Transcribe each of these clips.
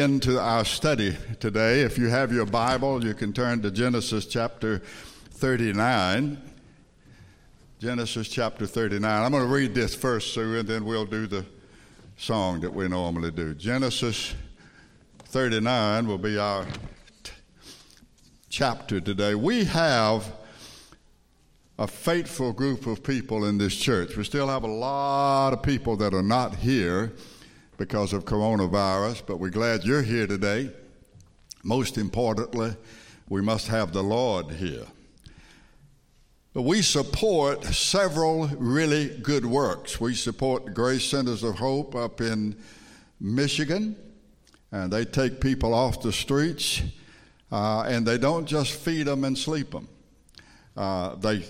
into our study today. If you have your Bible, you can turn to Genesis chapter 39. Genesis chapter 39. I'm going to read this first, Sue, and then we'll do the song that we normally do. Genesis 39 will be our t- chapter today. We have a faithful group of people in this church. We still have a lot of people that are not here because of coronavirus, but we're glad you're here today. Most importantly, we must have the Lord here. We support several really good works. We support Grace Centers of Hope up in Michigan, and they take people off the streets, uh, and they don't just feed them and sleep them. Uh, they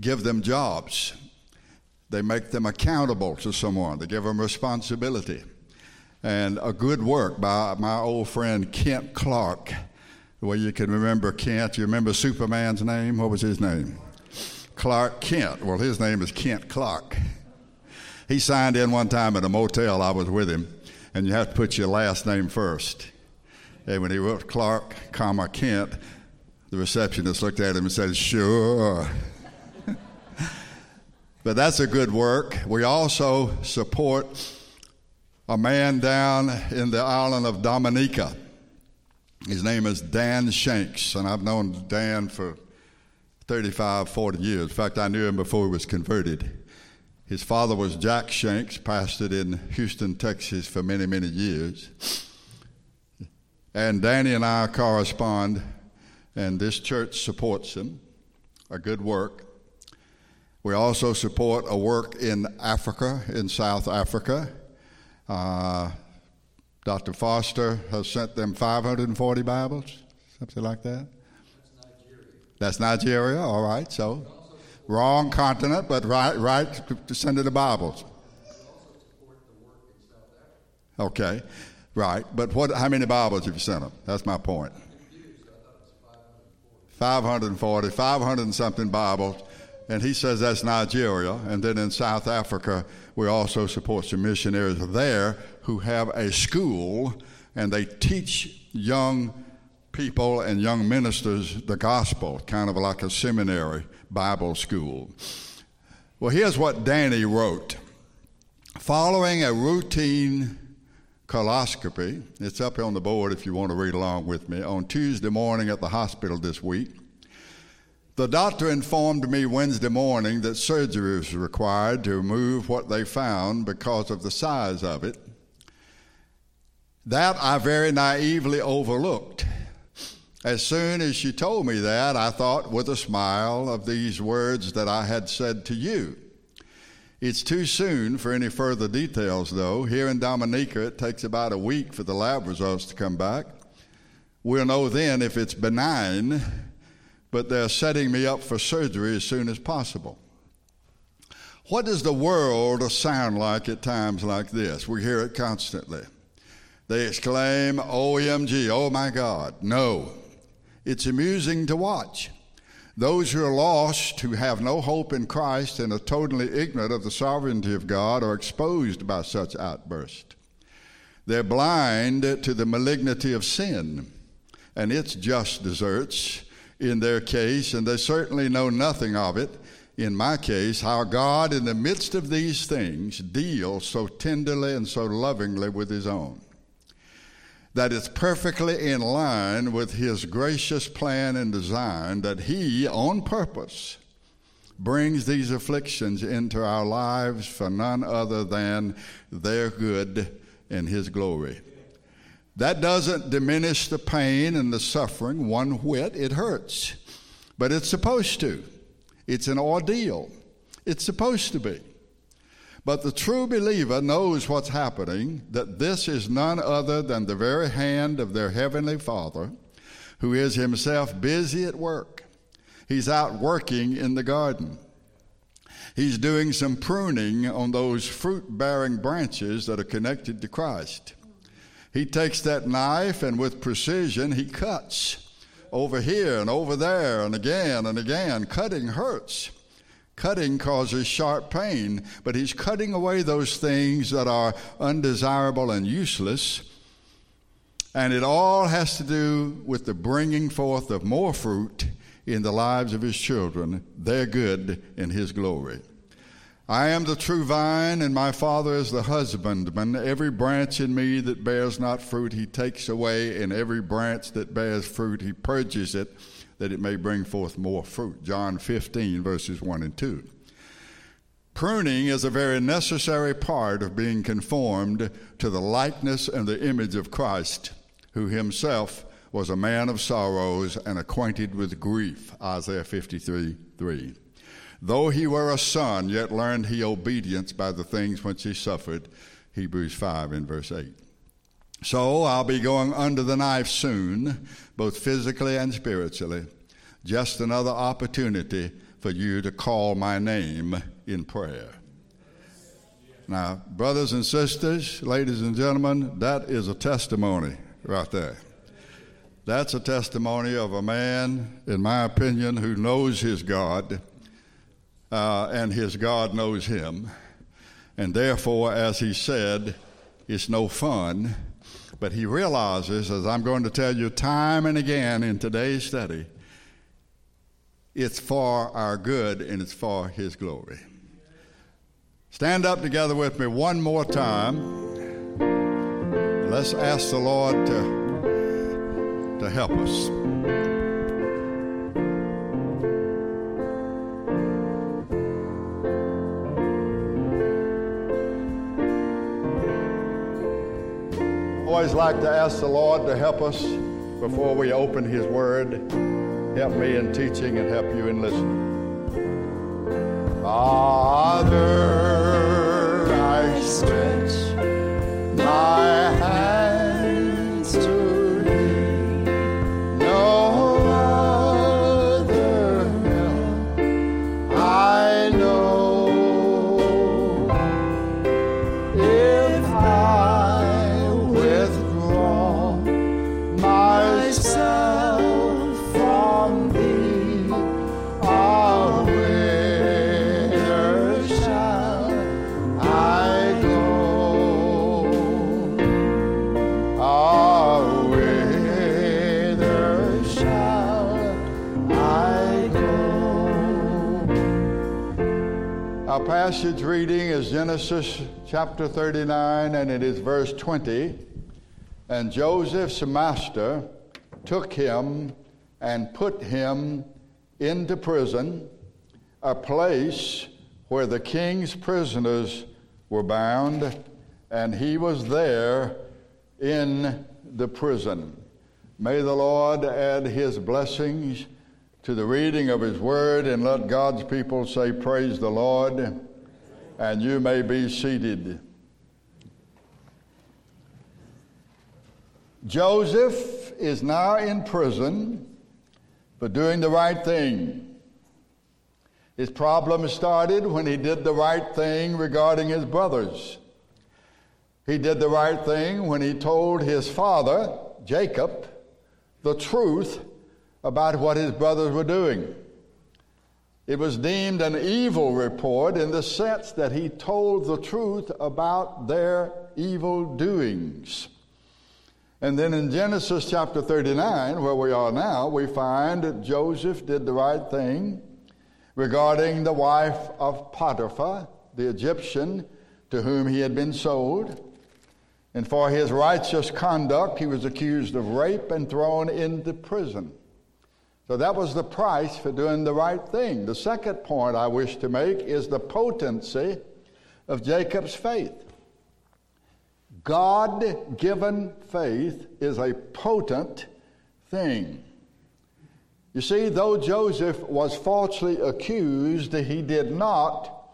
give them jobs. They make them accountable to someone. They give them responsibility. And a good work by my old friend Kent Clark. Well, you can remember Kent. You remember Superman's name? What was his name? Clark Kent. Well, his name is Kent Clark. He signed in one time at a motel. I was with him, and you have to put your last name first. And when he wrote Clark, comma Kent, the receptionist looked at him and said, "Sure." But that's a good work. We also support a man down in the island of Dominica. His name is Dan Shanks, and I've known Dan for 35, 40 years. In fact, I knew him before he was converted. His father was Jack Shanks, pastored in Houston, Texas for many, many years. And Danny and I correspond, and this church supports him, a good work. We also support a work in Africa, in South Africa. Uh, Dr. Foster has sent them 540 Bibles, something like that. That's Nigeria. That's Nigeria, all right. So, wrong continent, but right, right to send it the Bibles. Okay, right. But what? How many Bibles have you sent them? That's my point. 540, 500 and something Bibles and he says that's Nigeria. And then in South Africa, we also support some missionaries there who have a school and they teach young people and young ministers the gospel, kind of like a seminary Bible school. Well, here's what Danny wrote Following a routine coloscopy, it's up on the board if you want to read along with me, on Tuesday morning at the hospital this week. The doctor informed me Wednesday morning that surgery was required to remove what they found because of the size of it. That I very naively overlooked. As soon as she told me that, I thought with a smile of these words that I had said to you. It's too soon for any further details, though. Here in Dominica, it takes about a week for the lab results to come back. We'll know then if it's benign but they're setting me up for surgery as soon as possible. What does the world sound like at times like this? We hear it constantly. They exclaim, OMG, oh my God. No, it's amusing to watch. Those who are lost, who have no hope in Christ and are totally ignorant of the sovereignty of God, are exposed by such outbursts. They're blind to the malignity of sin and its just deserts in their case, and they certainly know nothing of it. In my case, how God, in the midst of these things, deals so tenderly and so lovingly with His own. That it's perfectly in line with His gracious plan and design that He, on purpose, brings these afflictions into our lives for none other than their good and His glory. That doesn't diminish the pain and the suffering one whit. It hurts. But it's supposed to. It's an ordeal. It's supposed to be. But the true believer knows what's happening, that this is none other than the very hand of their heavenly Father, who is himself busy at work. He's out working in the garden. He's doing some pruning on those fruit bearing branches that are connected to Christ. He takes that knife and with precision he cuts over here and over there and again and again. Cutting hurts. Cutting causes sharp pain, but he's cutting away those things that are undesirable and useless And it all has to do with the bringing forth of more fruit in the lives of his children, their good in his glory. I am the true vine, and my Father is the husbandman. Every branch in me that bears not fruit, he takes away, and every branch that bears fruit, he purges it, that it may bring forth more fruit. John 15, verses 1 and 2. Pruning is a very necessary part of being conformed to the likeness and the image of Christ, who himself was a man of sorrows and acquainted with grief. Isaiah 53 3. Though he were a son, yet learned he obedience by the things which he suffered. Hebrews 5 and verse 8. So I'll be going under the knife soon, both physically and spiritually. Just another opportunity for you to call my name in prayer. Now, brothers and sisters, ladies and gentlemen, that is a testimony right there. That's a testimony of a man, in my opinion, who knows his God uh, and his God knows him. And therefore, as he said, it's no fun. But he realizes, as I'm going to tell you time and again in today's study, it's for our good and it's for his glory. Stand up together with me one more time. Let's ask the Lord to, to help us. Always like to ask the Lord to help us before we open His Word. Help me in teaching and help you in listening. Father, I stretch my hands passage reading is Genesis chapter 39, and it is verse 20. And Joseph's master took him and put him into prison, a place where the king's prisoners were bound, and he was there in the prison. May the Lord add his blessings to the reading of his word, and let God's people say, Praise the Lord. And you may be seated. Joseph is now in prison for doing the right thing. His problem started when he did the right thing regarding his brothers. He did the right thing when he told his father, Jacob, the truth about what his brothers were doing. It was deemed an evil report in the sense that he told the truth about their evil doings. And then in Genesis chapter 39, where we are now, we find that Joseph did the right thing regarding the wife of Potiphar, the Egyptian, to whom he had been sold. And for his righteous conduct, he was accused of rape and thrown into prison. So that was the price for doing the right thing. The second point I wish to make is the potency of Jacob's faith. God given faith is a potent thing. You see, though Joseph was falsely accused, he did not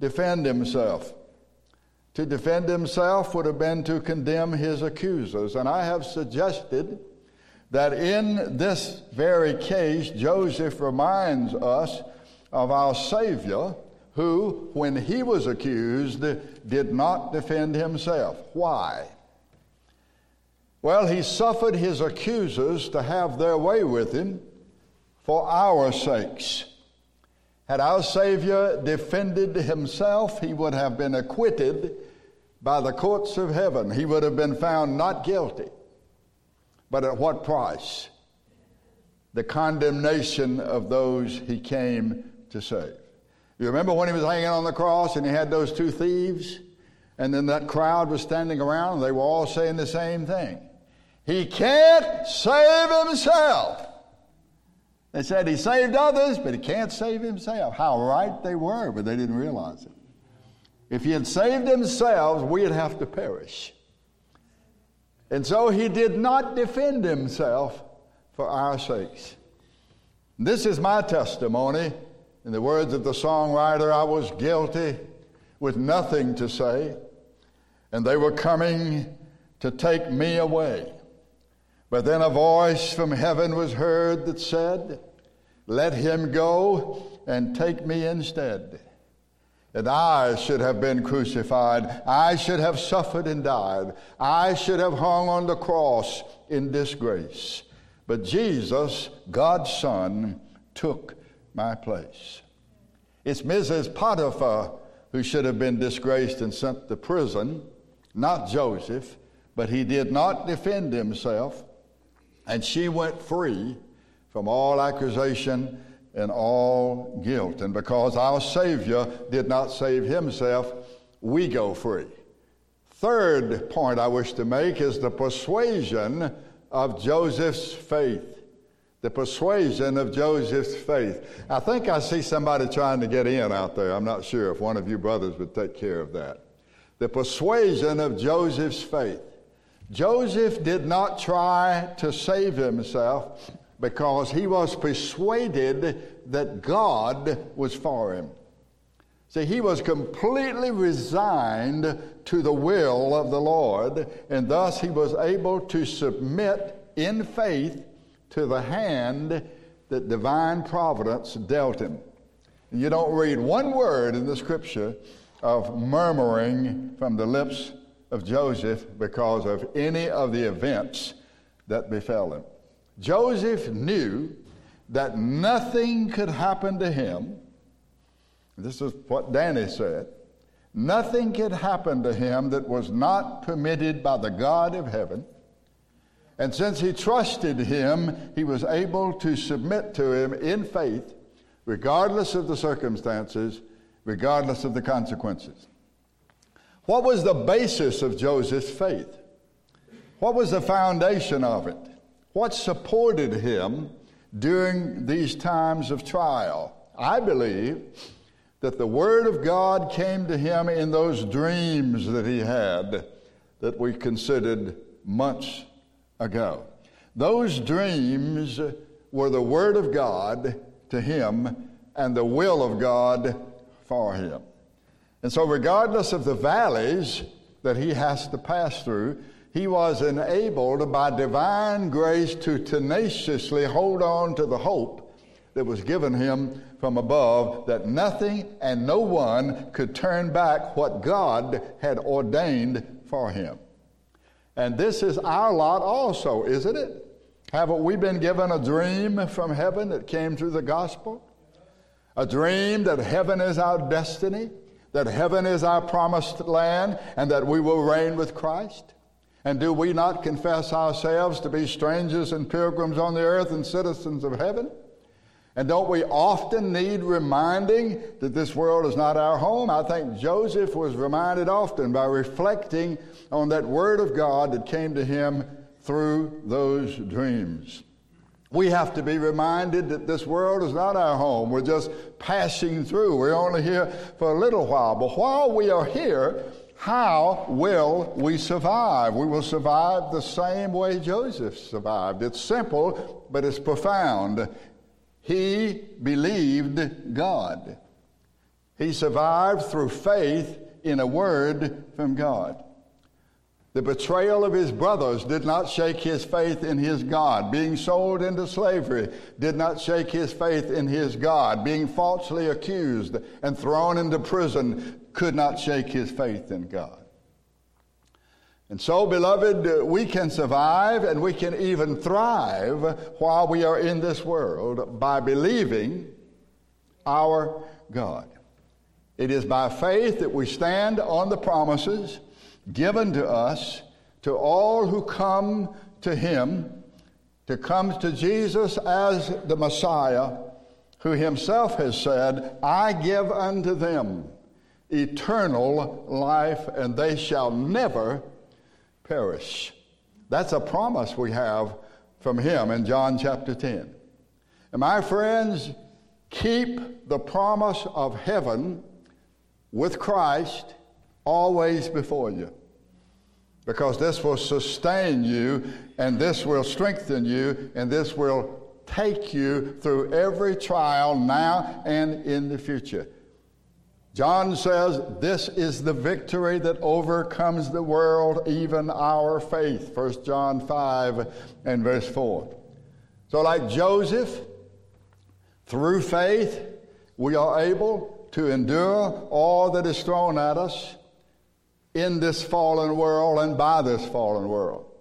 defend himself. To defend himself would have been to condemn his accusers. And I have suggested that in this very case, Joseph reminds us of our Savior, who, when he was accused, did not defend himself. Why? Well, he suffered his accusers to have their way with him for our sakes. Had our Savior defended himself, he would have been acquitted by the courts of heaven. He would have been found not guilty. But at what price? The condemnation of those he came to save. You remember when he was hanging on the cross and he had those two thieves? And then that crowd was standing around and they were all saying the same thing. He can't save himself. They said he saved others, but he can't save himself. How right they were, but they didn't realize it. If he had saved themselves, we'd have to perish. And so he did not defend himself for our sakes. This is my testimony. In the words of the songwriter, I was guilty with nothing to say, and they were coming to take me away. But then a voice from heaven was heard that said, Let him go and take me instead. That I should have been crucified, I should have suffered and died, I should have hung on the cross in disgrace. But Jesus, God's Son, took my place. It's Mrs. Potiphar who should have been disgraced and sent to prison, not Joseph, but he did not defend himself and she went free from all accusation and all guilt. And because our Savior did not save himself, we go free. Third point I wish to make is the persuasion of Joseph's faith. The persuasion of Joseph's faith. I think I see somebody trying to get in out there. I'm not sure if one of you brothers would take care of that. The persuasion of Joseph's faith. Joseph did not try to save himself because he was persuaded that God was for him. See, he was completely resigned to the will of the Lord, and thus he was able to submit in faith to the hand that divine providence dealt him. You don't read one word in the scripture of murmuring from the lips of Joseph because of any of the events that befell him. Joseph knew that nothing could happen to him. This is what Danny said. Nothing could happen to him that was not permitted by the God of heaven. And since he trusted him, he was able to submit to him in faith, regardless of the circumstances, regardless of the consequences. What was the basis of Joseph's faith? What was the foundation of it? What supported him during these times of trial? I believe that the Word of God came to him in those dreams that he had that we considered months ago. Those dreams were the Word of God to him and the will of God for him. And so, regardless of the valleys that he has to pass through, he was enabled by divine grace to tenaciously hold on to the hope that was given him from above that nothing and no one could turn back what God had ordained for him. And this is our lot also, isn't it? Haven't we been given a dream from heaven that came through the gospel? A dream that heaven is our destiny? that heaven is our promised land and that we will reign with Christ? And do we not confess ourselves to be strangers and pilgrims on the earth and citizens of heaven? And don't we often need reminding that this world is not our home? I think Joseph was reminded often by reflecting on that word of God that came to him through those dreams. We have to be reminded that this world is not our home. We're just passing through. We're only here for a little while. But while we are here, how will we survive? We will survive the same way Joseph survived. It's simple, but it's profound. He believed God. He survived through faith in a word from God. The betrayal of his brothers did not shake his faith in his God. Being sold into slavery did not shake his faith in his God. Being falsely accused and thrown into prison could not shake his faith in God. And so, beloved, we can survive and we can even thrive while we are in this world by believing our God. It is by faith that we stand on the promises given to us to all who come to him to come to Jesus as the Messiah, who himself has said, I give unto them eternal life, and they shall never perish. That's a promise we have from him in John chapter 10. And my friends, keep the promise of heaven with Christ always before you. Because this will sustain you, and this will strengthen you, and this will take you through every trial now and in the future. John says, This is the victory that overcomes the world, even our faith. 1 John 5 and verse 4. So, like Joseph, through faith, we are able to endure all that is thrown at us in this fallen world and by this fallen world.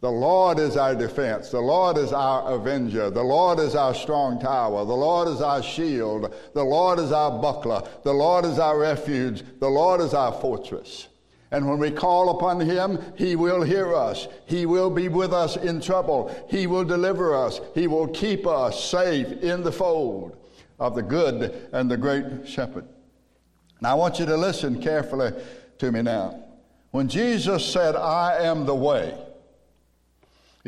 The Lord is our defense. The Lord is our avenger. The Lord is our strong tower. The Lord is our shield. The Lord is our buckler. The Lord is our refuge. The Lord is our fortress. And when we call upon him, he will hear us. He will be with us in trouble. He will deliver us. He will keep us safe in the fold of the good and the great shepherd. Now I want you to listen carefully to me now. When Jesus said, I am the way,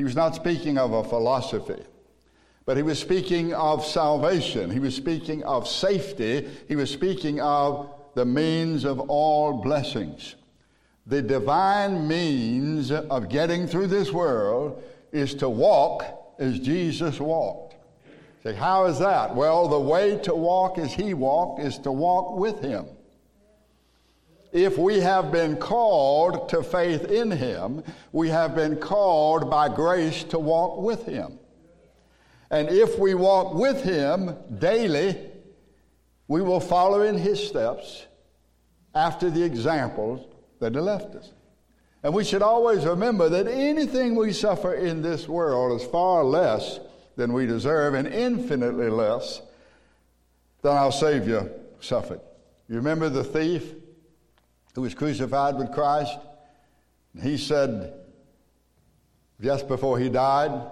he was not speaking of a philosophy, but he was speaking of salvation. He was speaking of safety. He was speaking of the means of all blessings. The divine means of getting through this world is to walk as Jesus walked. Say, how is that? Well, the way to walk as he walked is to walk with him if we have been called to faith in Him, we have been called by grace to walk with Him. And if we walk with Him daily, we will follow in His steps after the examples that He left us. And we should always remember that anything we suffer in this world is far less than we deserve and infinitely less than our Savior suffered. You remember the thief who was crucified with Christ. He said, just before he died,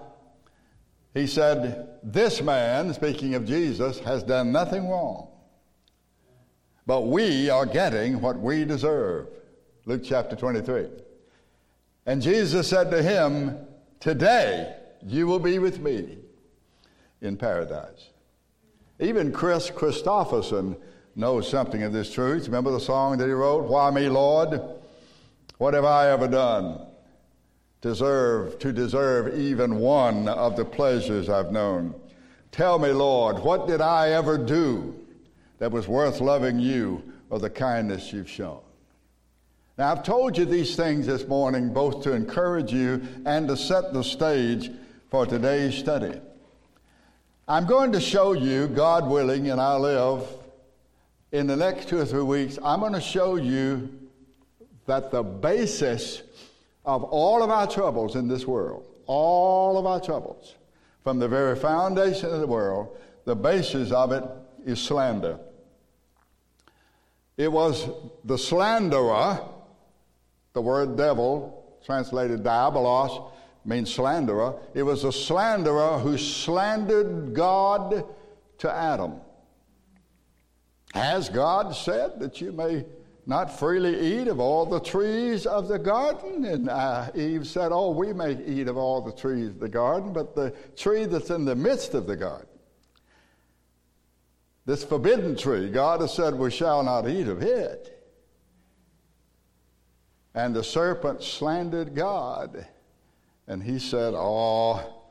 he said, This man, speaking of Jesus, has done nothing wrong. But we are getting what we deserve. Luke chapter 23. And Jesus said to him, Today you will be with me in paradise. Even Chris Kristofferson knows something of this truth. Remember the song that he wrote, Why Me, Lord? What have I ever done? Deserve to deserve even one of the pleasures I've known. Tell me, Lord, what did I ever do that was worth loving you or the kindness you've shown? Now, I've told you these things this morning both to encourage you and to set the stage for today's study. I'm going to show you, God willing, and I live, in the next two or three weeks, I'm going to show you that the basis of all of our troubles in this world, all of our troubles, from the very foundation of the world, the basis of it is slander. It was the slanderer, the word devil, translated diabolos, means slanderer. It was the slanderer who slandered God to Adam. Has God said that you may not freely eat of all the trees of the garden? And uh, Eve said, Oh, we may eat of all the trees of the garden, but the tree that's in the midst of the garden, this forbidden tree, God has said, We shall not eat of it. And the serpent slandered God. And he said, Oh,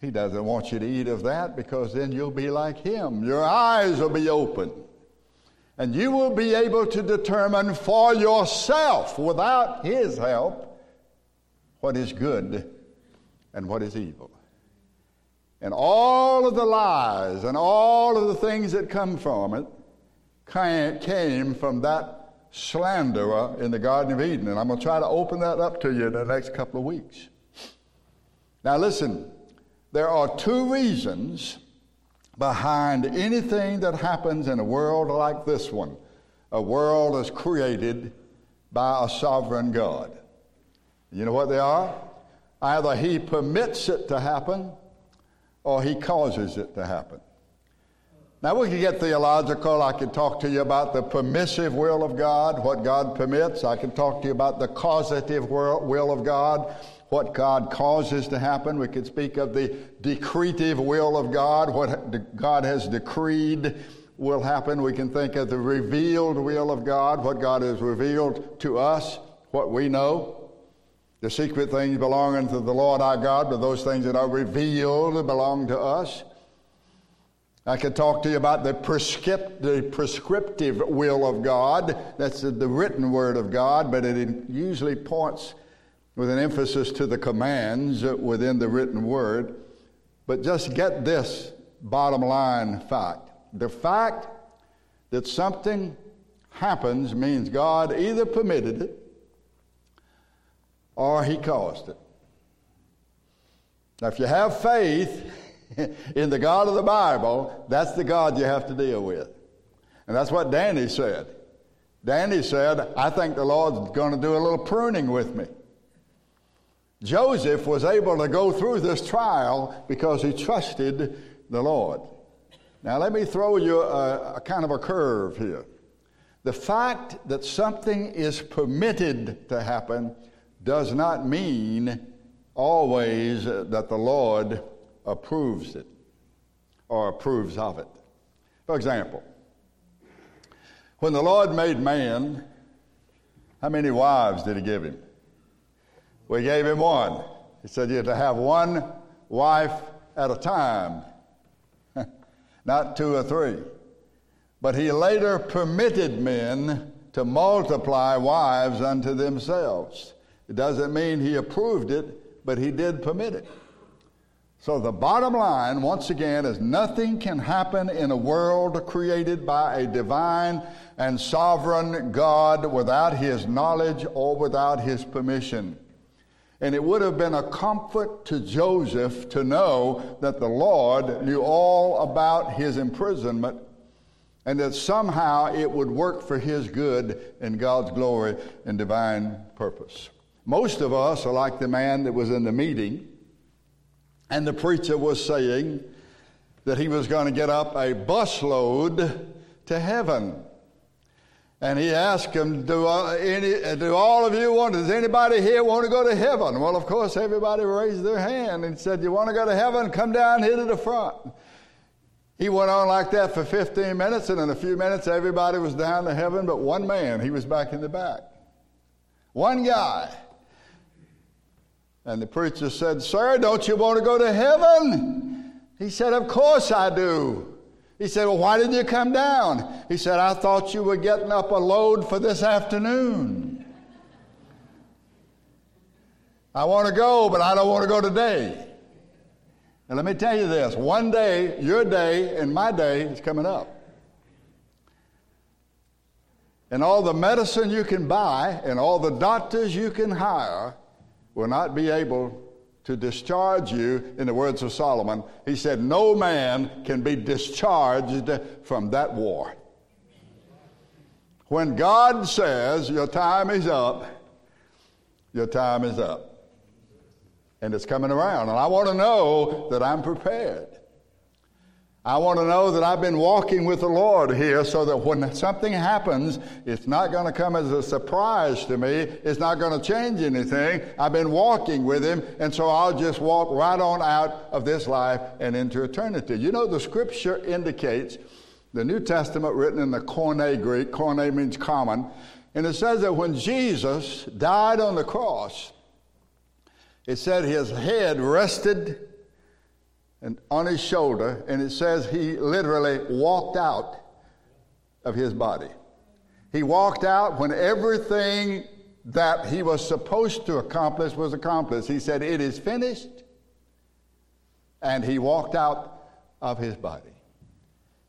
he doesn't want you to eat of that because then you'll be like him. Your eyes will be open. And you will be able to determine for yourself, without His help, what is good and what is evil. And all of the lies and all of the things that come from it came from that slanderer in the Garden of Eden. And I'm going to try to open that up to you in the next couple of weeks. Now, listen, there are two reasons behind anything that happens in a world like this one, a world that's created by a sovereign God. You know what they are? Either he permits it to happen or he causes it to happen. Now, we can get theological. I can talk to you about the permissive will of God, what God permits. I can talk to you about the causative will of God, what God causes to happen. We could speak of the decretive will of God, what God has decreed will happen. We can think of the revealed will of God, what God has revealed to us, what we know. The secret things belong unto the Lord our God, but those things that are revealed belong to us. I could talk to you about the, prescript, the prescriptive will of God. That's the written word of God, but it usually points with an emphasis to the commands within the written word. But just get this bottom line fact the fact that something happens means God either permitted it or He caused it. Now, if you have faith, in the God of the Bible, that's the God you have to deal with. And that's what Danny said. Danny said, I think the Lord's going to do a little pruning with me. Joseph was able to go through this trial because he trusted the Lord. Now, let me throw you a, a kind of a curve here. The fact that something is permitted to happen does not mean always that the Lord approves it or approves of it. For example, when the Lord made man, how many wives did he give him? We gave him one. He said you had to have one wife at a time, not two or three. But he later permitted men to multiply wives unto themselves. It doesn't mean he approved it, but he did permit it. So the bottom line, once again, is nothing can happen in a world created by a divine and sovereign God without his knowledge or without his permission. And it would have been a comfort to Joseph to know that the Lord knew all about his imprisonment and that somehow it would work for his good and God's glory and divine purpose. Most of us are like the man that was in the meeting and the preacher was saying that he was going to get up a busload to heaven. And he asked him, do, any, do all of you want, does anybody here want to go to heaven? Well, of course, everybody raised their hand and said, You want to go to heaven? Come down here to the front. He went on like that for 15 minutes, and in a few minutes, everybody was down to heaven but one man. He was back in the back. One guy. And the preacher said, Sir, don't you want to go to heaven? He said, Of course I do. He said, Well, why didn't you come down? He said, I thought you were getting up a load for this afternoon. I want to go, but I don't want to go today. And let me tell you this one day, your day and my day is coming up. And all the medicine you can buy and all the doctors you can hire will not be able to discharge you, in the words of Solomon. He said, No man can be discharged from that war. When God says, Your time is up, your time is up. And it's coming around. And I want to know that I'm prepared. I want to know that I've been walking with the Lord here so that when something happens, it's not going to come as a surprise to me. It's not going to change anything. I've been walking with Him, and so I'll just walk right on out of this life and into eternity. You know, the scripture indicates the New Testament written in the Koine Greek, Koine means common, and it says that when Jesus died on the cross, it said his head rested and on his shoulder, and it says he literally walked out of his body. He walked out when everything that he was supposed to accomplish was accomplished. He said, It is finished. And he walked out of his body.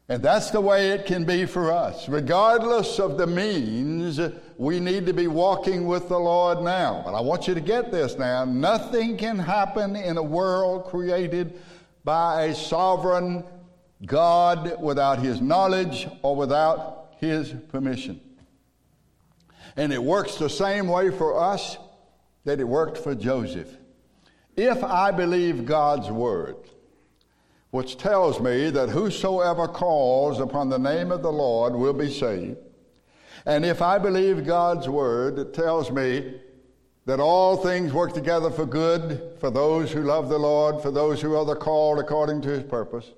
And that's the way it can be for us. Regardless of the means, we need to be walking with the Lord now. But I want you to get this now. Nothing can happen in a world created by a sovereign God without his knowledge or without his permission. And it works the same way for us that it worked for Joseph. if I believe God's word, which tells me that whosoever calls upon the name of the Lord will be saved, and if I believe God's word, it tells me that all things work together for good for those who love the Lord, for those who are the called according to his purpose.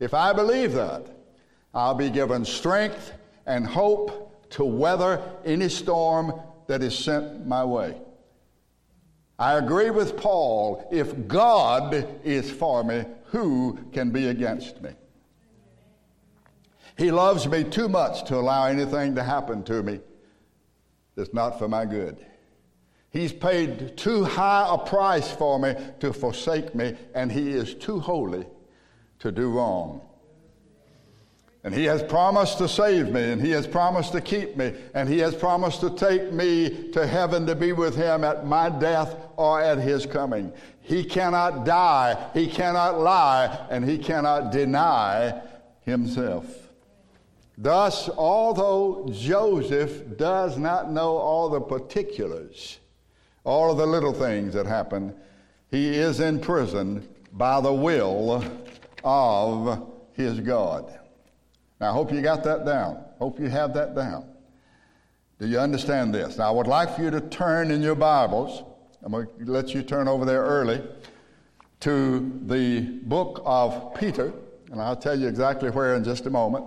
If I believe that, I'll be given strength and hope to weather any storm that is sent my way. I agree with Paul if God is for me, who can be against me? He loves me too much to allow anything to happen to me that's not for my good. He's paid too high a price for me to forsake me, and He is too holy to do wrong. And He has promised to save me, and He has promised to keep me, and He has promised to take me to heaven to be with Him at my death or at His coming. He cannot die, He cannot lie, and He cannot deny Himself. Thus, although Joseph does not know all the particulars, all of the little things that happen, he is in prison by the will of his God. Now, I hope you got that down. Hope you have that down. Do you understand this? Now, I would like for you to turn in your Bibles. I'm going to let you turn over there early to the book of Peter, and I'll tell you exactly where in just a moment.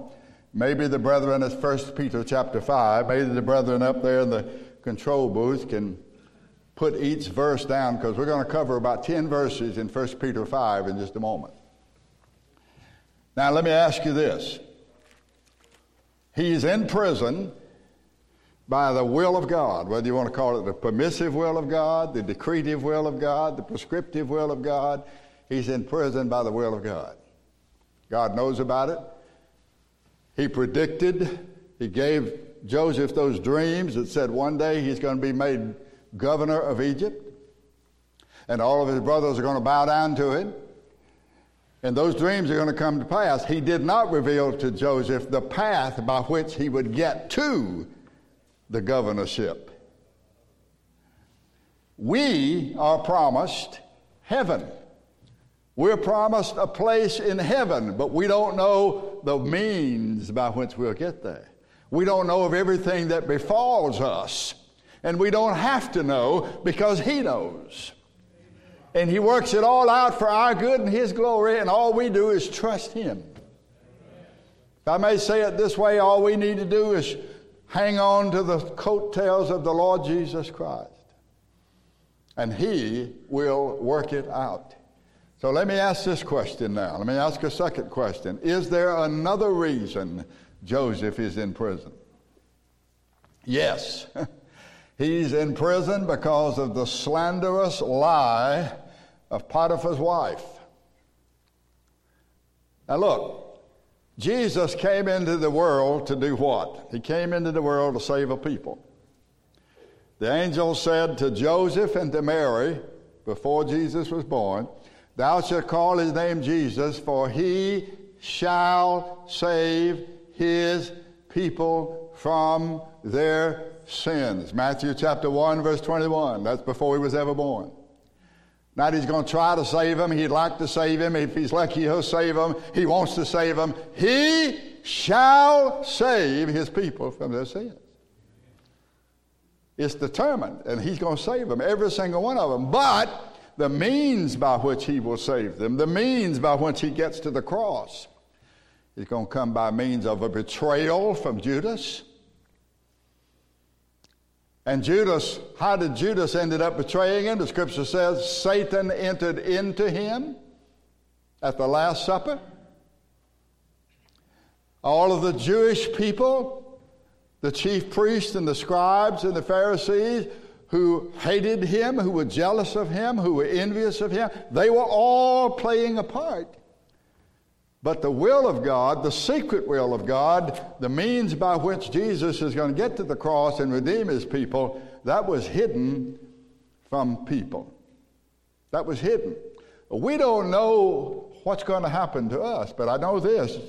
Maybe the brethren at 1 Peter chapter 5, maybe the brethren up there in the control booth can put each verse down because we're going to cover about 10 verses in 1 Peter 5 in just a moment. Now, let me ask you this. He's in prison by the will of God, whether you want to call it the permissive will of God, the decretive will of God, the prescriptive will of God. He's in prison by the will of God. God knows about it. He predicted, He gave Joseph those dreams that said one day he's going to be made governor of Egypt, and all of his brothers are going to bow down to him. And those dreams are going to come to pass. He did not reveal to Joseph the path by which he would get to the governorship. We are promised heaven. We're promised a place in heaven, but we don't know the means by which we'll get there. We don't know of everything that befalls us. And we don't have to know because He knows. And He works it all out for our good and His glory, and all we do is trust Him. If I may say it this way, all we need to do is hang on to the coattails of the Lord Jesus Christ. And He will work it out. So let me ask this question now. Let me ask a second question. Is there another reason Joseph is in prison? Yes. He's in prison because of the slanderous lie of Potiphar's wife. Now, look, Jesus came into the world to do what? He came into the world to save a people. The angel said to Joseph and to Mary before Jesus was born, Thou shalt call his name Jesus, for he shall save his people from their sins. Matthew chapter 1, verse 21. That's before he was ever born. Not he's going to try to save him. He'd like to save him. If he's lucky, he'll save him. He wants to save him. He shall save his people from their sins. It's determined, and he's going to save them, every single one of them. But the means by which he will save them, the means by which he gets to the cross, is going to come by means of a betrayal from Judas and Judas, how did Judas ended up betraying him? The scripture says Satan entered into him at the Last Supper. All of the Jewish people, the chief priests and the scribes and the Pharisees who hated him, who were jealous of him, who were envious of him, they were all playing a part. But the will of God, the secret will of God, the means by which Jesus is going to get to the cross and redeem his people, that was hidden from people. That was hidden. We don't know what's going to happen to us, but I know this.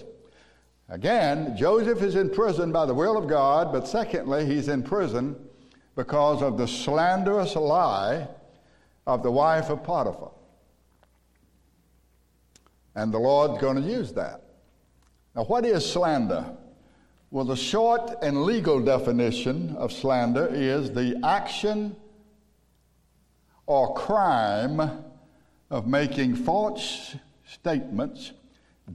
Again, Joseph is in prison by the will of God, but secondly, he's in prison because of the slanderous lie of the wife of Potiphar. And the Lord's going to use that. Now, what is slander? Well, the short and legal definition of slander is the action or crime of making false statements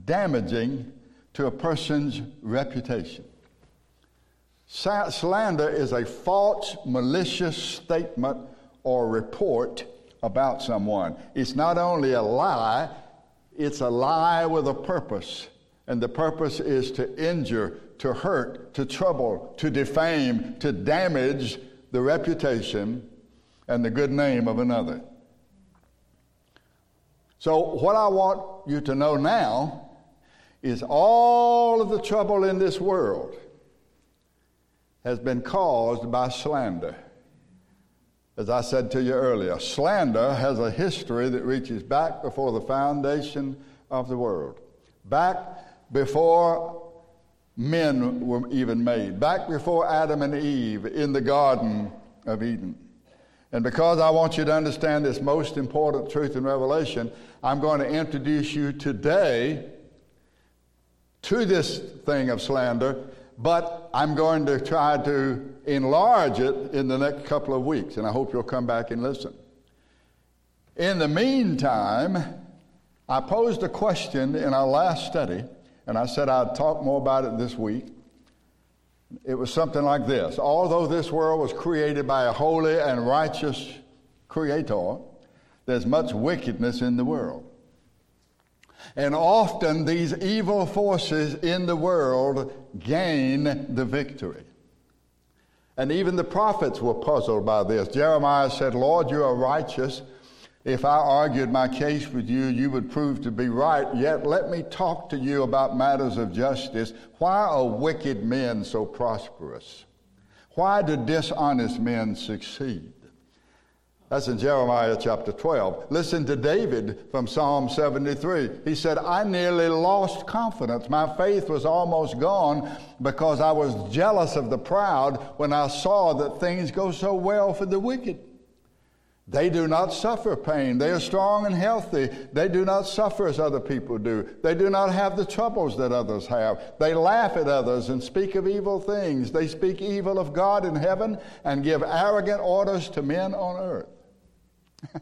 damaging to a person's reputation. Slander is a false, malicious statement or report about someone. It's not only a lie, it's a lie with a purpose. And the purpose is to injure, to hurt, to trouble, to defame, to damage the reputation and the good name of another. So, what I want you to know now is all of the trouble in this world has been caused by slander. As I said to you earlier, slander has a history that reaches back before the foundation of the world, back before men were even made, back before Adam and Eve in the Garden of Eden. And because I want you to understand this most important truth in Revelation, I'm going to introduce you today to this thing of slander, but I'm going to try to enlarge it in the next couple of weeks, and I hope you'll come back and listen. In the meantime, I posed a question in our last study, and I said I'd talk more about it this week. It was something like this Although this world was created by a holy and righteous creator, there's much wickedness in the world. And often these evil forces in the world gain the victory. And even the prophets were puzzled by this. Jeremiah said, Lord, you are righteous. If I argued my case with you, you would prove to be right. Yet let me talk to you about matters of justice. Why are wicked men so prosperous? Why do dishonest men succeed? That's in Jeremiah chapter 12. Listen to David from Psalm 73. He said, I nearly lost confidence. My faith was almost gone because I was jealous of the proud when I saw that things go so well for the wicked. They do not suffer pain. They are strong and healthy. They do not suffer as other people do. They do not have the troubles that others have. They laugh at others and speak of evil things. They speak evil of God in heaven and give arrogant orders to men on earth.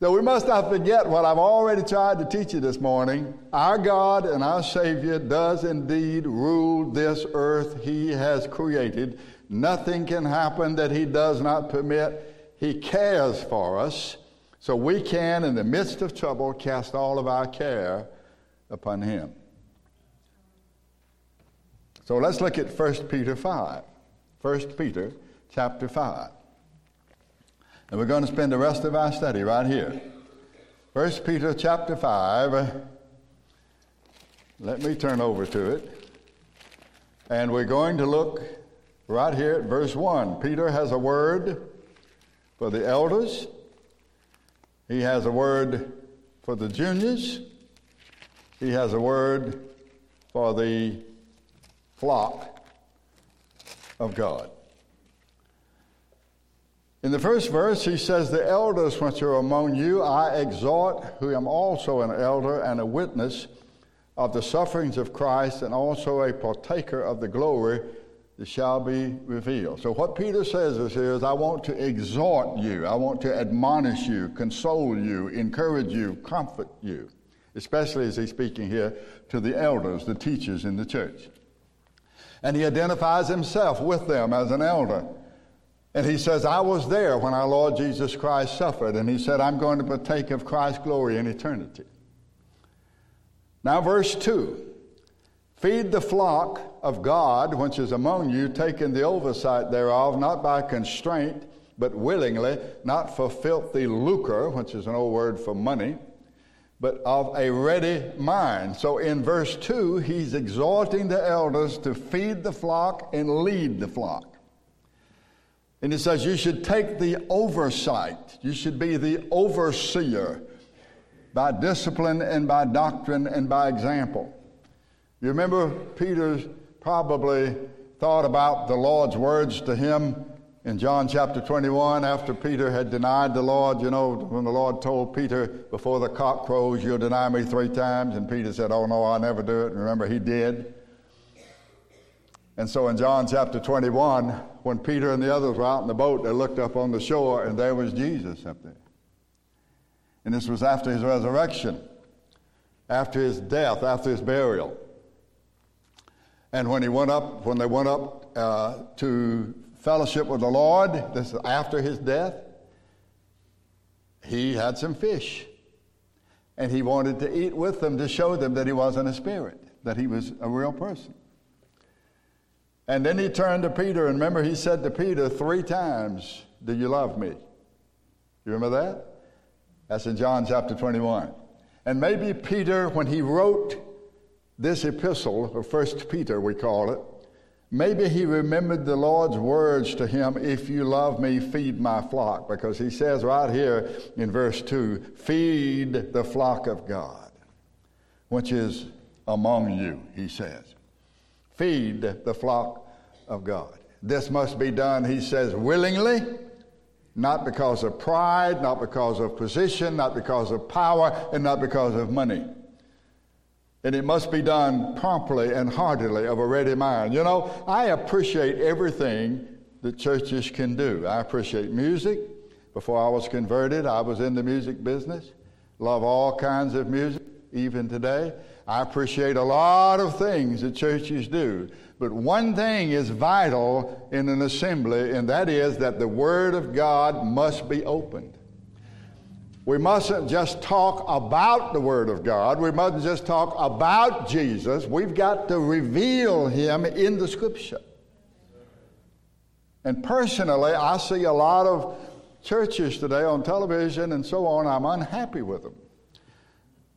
so we must not forget what I've already tried to teach you this morning. Our God and our Savior does indeed rule this earth He has created. Nothing can happen that He does not permit. He cares for us, so we can, in the midst of trouble, cast all of our care upon Him. So let's look at 1 Peter 5. 1 Peter chapter 5. And we're going to spend the rest of our study right here. 1 Peter chapter 5. Let me turn over to it. And we're going to look right here at verse 1. Peter has a word for the elders, he has a word for the juniors, he has a word for the flock of God. In the first verse, he says, The elders which are among you I exhort, who am also an elder and a witness of the sufferings of Christ, and also a partaker of the glory that shall be revealed. So, what Peter says is is, I want to exhort you, I want to admonish you, console you, encourage you, comfort you, especially as he's speaking here to the elders, the teachers in the church. And he identifies himself with them as an elder. And he says, I was there when our Lord Jesus Christ suffered. And he said, I'm going to partake of Christ's glory in eternity. Now, verse 2 Feed the flock of God which is among you, taking the oversight thereof, not by constraint, but willingly, not for filthy lucre, which is an old word for money, but of a ready mind. So in verse 2, he's exhorting the elders to feed the flock and lead the flock. And it says you should take the oversight, you should be the overseer by discipline and by doctrine and by example. You remember Peter probably thought about the Lord's words to him In John chapter 21, after Peter had denied the Lord, you know, when the Lord told Peter, before the cock crows, you'll deny me three times, and Peter said, Oh, no, I'll never do it. And remember, he did. And so in John chapter 21, when Peter and the others were out in the boat, they looked up on the shore, and there was Jesus up there. And this was after his resurrection, after his death, after his burial. And when he went up, when they went up uh, to fellowship with the Lord, this is after his death, he had some fish. And he wanted to eat with them to show them that he wasn't a spirit, that he was a real person. And then he turned to Peter, and remember, he said to Peter three times, Do you love me? You remember that? That's in John chapter 21. And maybe Peter, when he wrote this epistle, or First Peter, we call it, maybe he remembered the Lord's words to him, If you love me, feed my flock. Because he says right here in verse 2, Feed the flock of God, which is among you, he says. Feed the flock of God. This must be done, he says, willingly not because of pride, not because of position, not because of power, and not because of money. And it must be done promptly and heartily of a ready mind. You know, I appreciate everything that churches can do. I appreciate music. Before I was converted, I was in the music business. Love all kinds of music, even today. I appreciate a lot of things that churches do. But one thing is vital in an assembly, and that is that the Word of God must be opened. We mustn't just talk about the Word of God. We mustn't just talk about Jesus. We've got to reveal Him in the Scripture. And personally, I see a lot of churches today on television and so on. I'm unhappy with them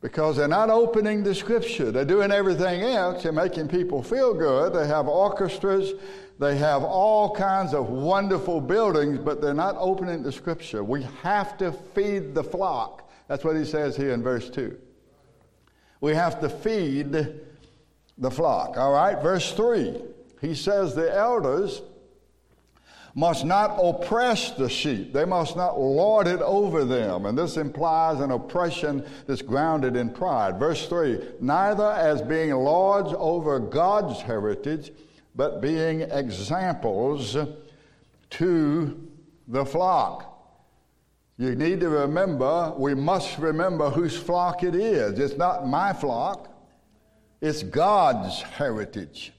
because they're not opening the scripture. They're doing everything else. They're making people feel good. They have orchestras. They have all kinds of wonderful buildings, but they're not opening the scripture. We have to feed the flock. That's what he says here in verse 2. We have to feed the flock. All right, verse 3. He says the elders must not oppress the sheep. They must not lord it over them. And this implies an oppression that's grounded in pride. Verse 3 Neither as being lords over God's heritage, but being examples to the flock. You need to remember, we must remember whose flock it is. It's not my flock, it's God's heritage.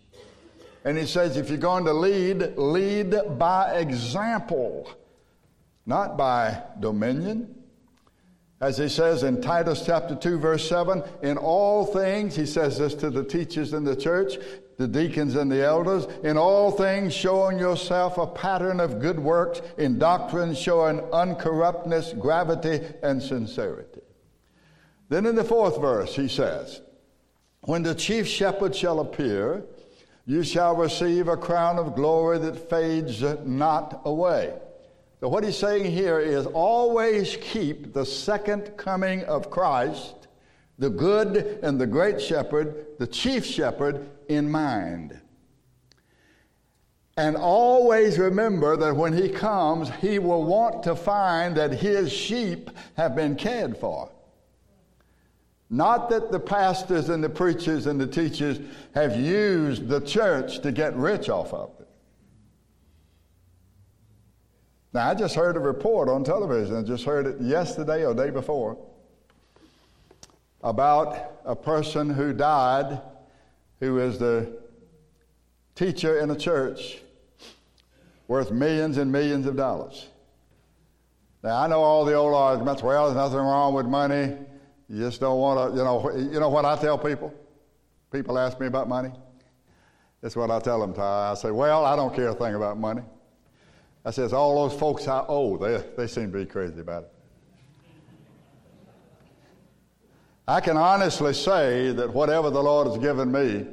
And he says, if you're going to lead, lead by example, not by dominion. As he says in Titus chapter 2, verse 7, in all things, he says this to the teachers in the church, the deacons and the elders, in all things showing yourself a pattern of good works, in doctrine showing uncorruptness, gravity, and sincerity. Then in the fourth verse, he says, When the chief shepherd shall appear, you shall receive a crown of glory that fades not away. So, what he's saying here is always keep the second coming of Christ, the good and the great shepherd, the chief shepherd, in mind. And always remember that when he comes, he will want to find that his sheep have been cared for. Not that the pastors and the preachers and the teachers have used the church to get rich off of it. Now, I just heard a report on television, I just heard it yesterday or day before, about a person who died who is the teacher in a church worth millions and millions of dollars. Now, I know all the old arguments well, there's nothing wrong with money. You just don't want to, you know, you know what I tell people? People ask me about money. That's what I tell them, Ty. I say, well, I don't care a thing about money. I says, all those folks I owe, they, they seem to be crazy about it. I can honestly say that whatever the Lord has given me,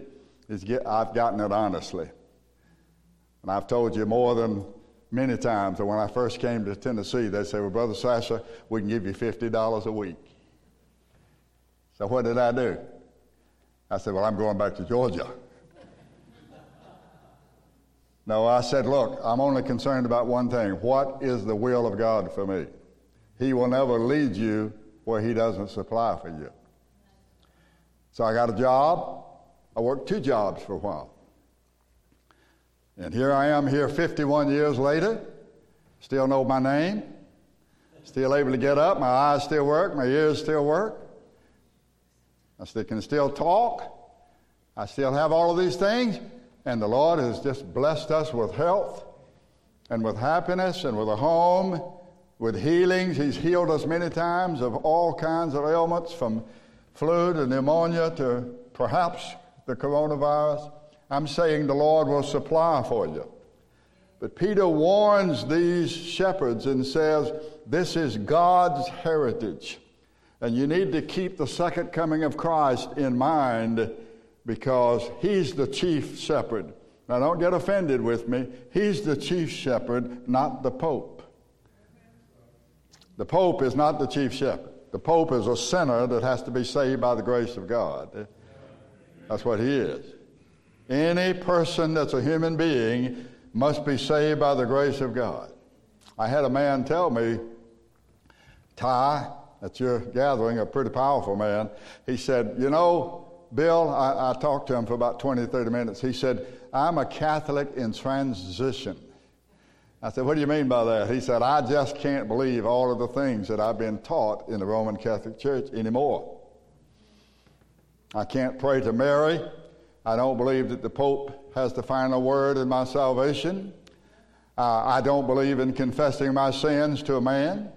is get, I've gotten it honestly. And I've told you more than many times that when I first came to Tennessee, they said, well, Brother Sasser, we can give you $50 a week. So what did I do? I said, Well, I'm going back to Georgia. No, I said, look, I'm only concerned about one thing. What is the will of God for me? He will never lead you where He doesn't supply for you. So I got a job. I worked two jobs for a while. And here I am here 51 years later, still know my name, still able to get up, my eyes still work, my ears still work. I still, can still talk. I still have all of these things. And the Lord has just blessed us with health and with happiness and with a home, with healings. He's healed us many times of all kinds of ailments, from flu to pneumonia to perhaps the coronavirus. I'm saying the Lord will supply for you. But Peter warns these shepherds and says, This is God's heritage. And you need to keep the second coming of Christ in mind because he's the chief shepherd. Now, don't get offended with me. He's the chief shepherd, not the Pope. The Pope is not the chief shepherd. The Pope is a sinner that has to be saved by the grace of God. That's what he is. Any person that's a human being must be saved by the grace of God. I had a man tell me, Ty, at your gathering, a pretty powerful man, he said, You know, Bill, I, I talked to him for about 20, 30 minutes. He said, I'm a Catholic in transition. I said, What do you mean by that? He said, I just can't believe all of the things that I've been taught in the Roman Catholic Church anymore. I can't pray to Mary. I don't believe that the Pope has the final word in my salvation. Uh, I don't believe in confessing my sins to a man.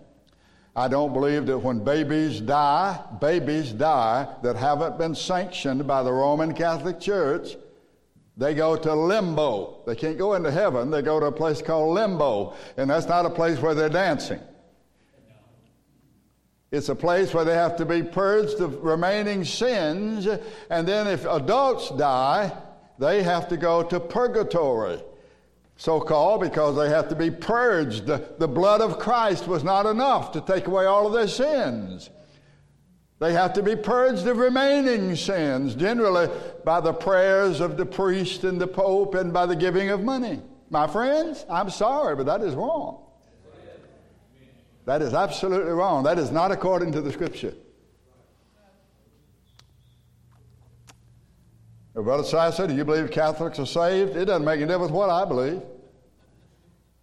I don't believe that when babies die, babies die that haven't been sanctioned by the Roman Catholic Church, they go to limbo. They can't go into heaven, they go to a place called limbo. And that's not a place where they're dancing. It's a place where they have to be purged of remaining sins. And then if adults die, they have to go to purgatory, so called, because they have to be purged. The, the blood of Christ was not enough to take away all of their sins. They have to be purged of remaining sins, generally by the prayers of the priest and the pope and by the giving of money. My friends, I'm sorry, but that is wrong. That is absolutely wrong. That is not according to the scripture. Brother Sasser, do you believe Catholics are saved? It doesn't make any difference what I believe.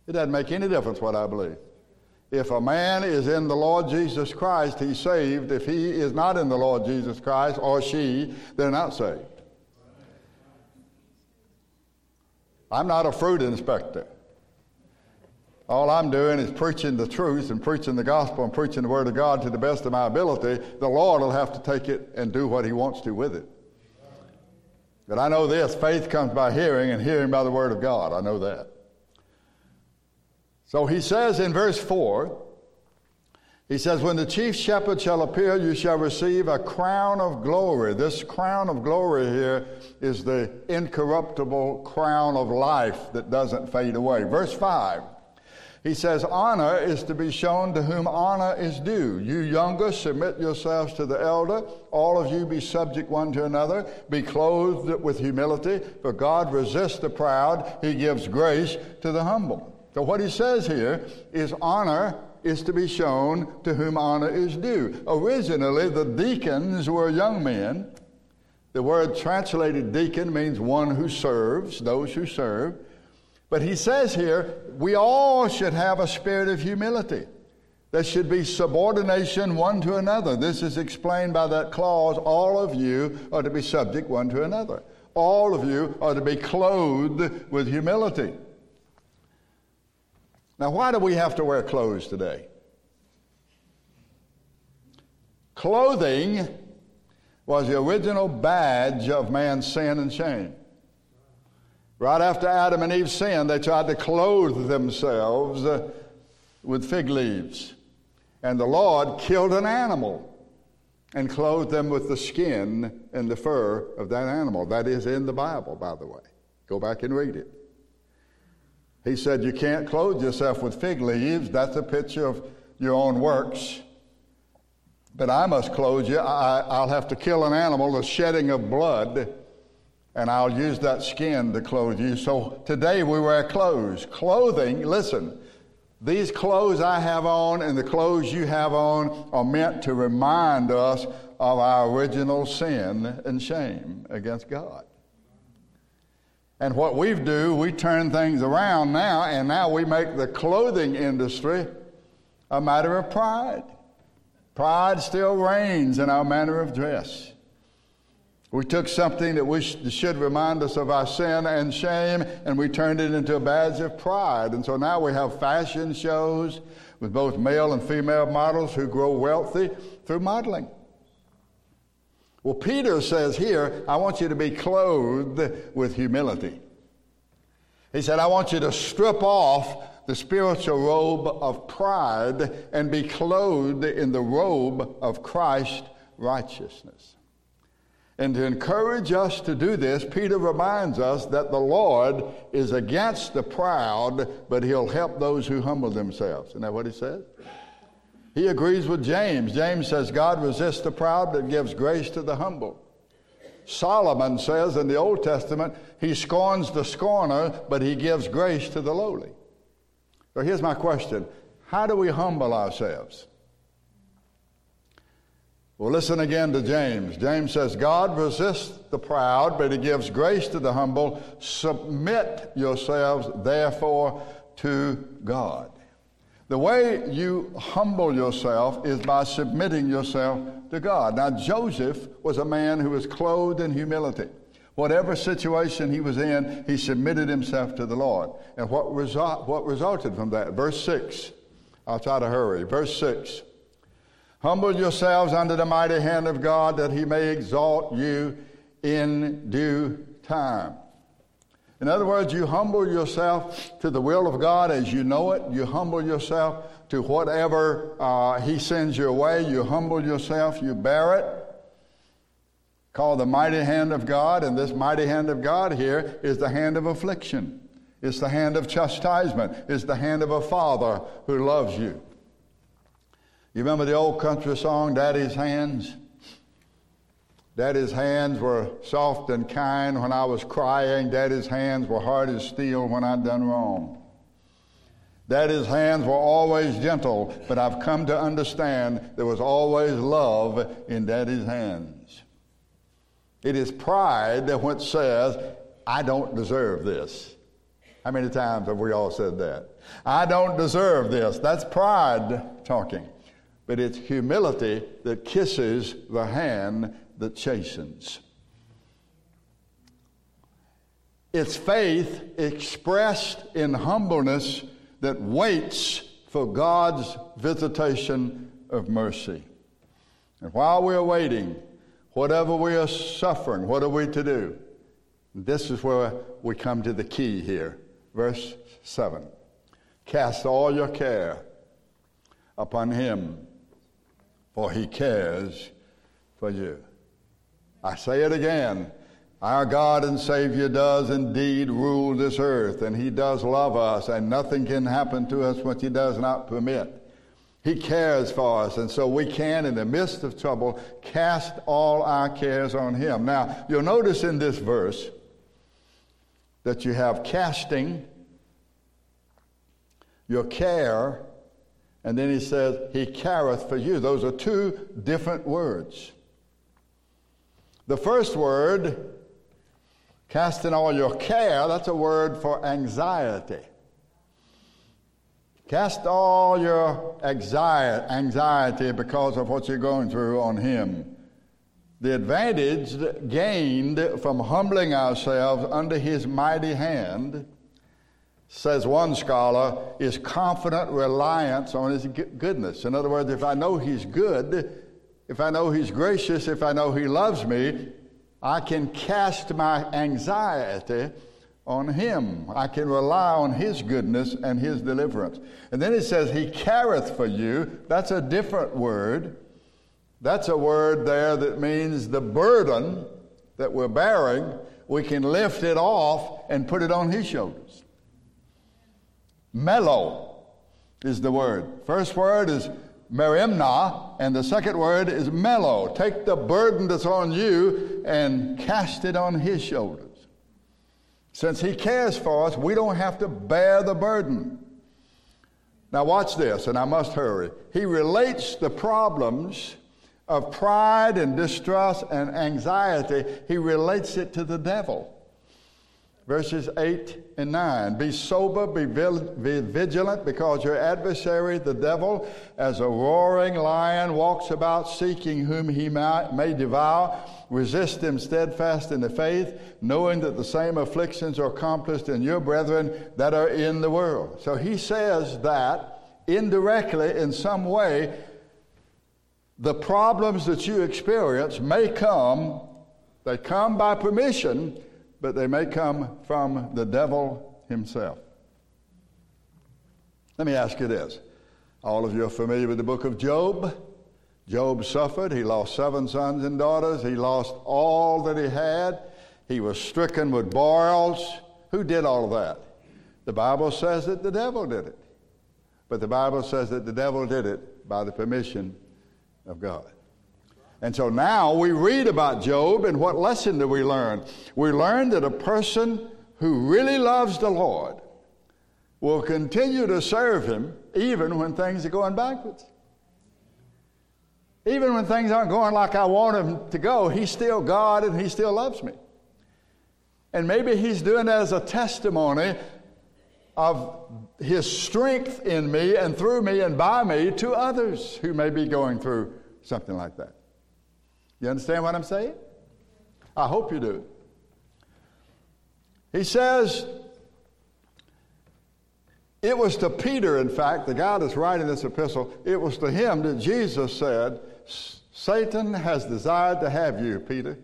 It doesn't make any difference what I believe. If a man is in the Lord Jesus Christ, he's saved. If he is not in the Lord Jesus Christ, or she, they're not saved. I'm not a fruit inspector. All I'm doing is preaching the truth and preaching the gospel and preaching the word of God to the best of my ability. The Lord will have to take it and do what he wants to with it. But I know this faith comes by hearing, and hearing by the word of God. I know that. So he says in verse 4, he says, When the chief shepherd shall appear, you shall receive a crown of glory. This crown of glory here is the incorruptible crown of life that doesn't fade away. Verse 5 he says, Honor is to be shown to whom honor is due. You younger, submit yourselves to the elder. All of you be subject one to another. Be clothed with humility, for God resists the proud. He gives grace to the humble. So, what he says here is honor is to be shown to whom honor is due. Originally, the deacons were young men. The word translated deacon means one who serves, those who serve. But he says here, we all should have a spirit of humility. There should be subordination one to another. This is explained by that clause all of you are to be subject one to another. All of you are to be clothed with humility. Now, why do we have to wear clothes today? Clothing was the original badge of man's sin and shame. Right after Adam and Eve sinned, they tried to clothe themselves uh, with fig leaves. And the Lord killed an animal and clothed them with the skin and the fur of that animal. That is in the Bible, by the way. Go back and read it. He said, You can't clothe yourself with fig leaves. That's a picture of your own works. But I must clothe you. I, will have to kill an animal, the shedding of blood and I'll use that skin to clothe you. So today we wear clothes. Clothing, listen, these clothes I have on and the clothes you have on are meant to remind us of our original sin and shame against God. And what we do, we turn things around now, and now we make the clothing industry a matter of pride. Pride still reigns in our manner of dress. We took something that we should remind us of our sin and shame, and we turned it into a badge of pride. And so now we have fashion shows with both male and female models who grow wealthy through modeling. Well, Peter says here, I want you to be clothed with humility. He said, I want you to strip off the spiritual robe of pride and be clothed in the robe of Christ righteousness. And to encourage us to do this, Peter reminds us that the Lord is against the proud, but he'll help those who humble themselves. Isn't that what he says? He agrees with James. James says, God resists the proud, but gives grace to the humble. Solomon says in the Old Testament, he scorns the scorner, but he gives grace to the lowly. So here's my question How do we humble ourselves? Well, listen again to James. James says, God resists the proud, but he gives grace to the humble. Submit yourselves, therefore, to God. The way you humble yourself is by submitting yourself to God. Now, Joseph was a man who was clothed in humility. Whatever situation he was in, he submitted himself to the Lord. And what, result, what resulted from that? Verse 6. I'll try to hurry. Verse 6. Humble yourselves under the mighty hand of God that he may exalt you in due time. In other words, you humble yourself to the will of God as you know it. You humble yourself to whatever uh, He sends your way. You humble yourself, you bear it. Call the mighty hand of God, and this mighty hand of God here is the hand of affliction. It's the hand of chastisement. It's the hand of a father who loves you. You remember the old country song, Daddy's Hands? Daddy's hands were soft and kind when I was crying. Daddy's hands were hard as steel when I'd done wrong. Daddy's hands were always gentle, but I've come to understand there was always love in Daddy's hands. It is pride that what says, I don't deserve this. How many times have we all said that? I don't deserve this. That's pride talking but it's humility that kisses the hand that chastens. It's faith expressed in humbleness that waits for God's visitation of mercy. And while we're waiting, whatever we are suffering, what are we to do? This is where we come to the key here. Verse 7 Cast all your care upon him for he cares for you. I say it again. Our God and Savior does indeed rule this earth, and He does love us, and nothing can happen to us which He does not permit. He cares for us, and so we can, in the midst of trouble, cast all our cares on Him. Now, you'll notice in this verse that you have casting, your care, and then he says, He careth for you. Those are two different words. The first word, casting all your care, that's a word for anxiety. Cast all your anxiety because of what you're going through on Him. The advantage gained from humbling ourselves under His mighty hand says one scholar, is confident reliance on his goodness. In other words, if I know he's good, if I know he's gracious, if I know he loves me, I can cast my anxiety on him. I can rely on his goodness and his deliverance. And then he says, He careth for you. That's a different word. That's a word there that means the burden that we're bearing, we can lift it off and put it on his shoulders. Mellow is the word. First word is merimna, and the second word is mellow. Take the burden that's on you and cast it on his shoulders. Since He cares for us, we don't have to bear the burden. Now, watch this, and I must hurry. He relates the problems of pride and distrust and anxiety, he relates it to the devil verses 8 and 9. Be sober, be, vigilant, because your adversary, the devil, as a roaring lion, walks about seeking whom he may devour. Resist him steadfast in the faith, knowing that the same afflictions are accomplished in your brethren that are in the world. So he says that indirectly, in some way, the problems that you experience may come, they come by permission but they may come from the devil himself. Let me ask you this. All of you are familiar with the book of Job. Job suffered. He lost seven sons and daughters. He lost all that he had. He was stricken with boils. Who did all of that? The Bible says that the devil did it. But the Bible says that the devil did it by the permission of God. And so now we read about Job, and what lesson do we learn? We learn that a person who really loves the Lord will continue to serve him even when things are going backwards. Even when things aren't going like I want them to go, he's still God and he still loves me. And maybe he's doing it as a testimony of his strength in me and through me and by me to others who may be going through something like that. You understand what I'm saying? I hope you do. He says, it was to Peter, in fact, the guy that's writing this epistle, it was to him that Jesus said, Satan has desired to have you, Peter.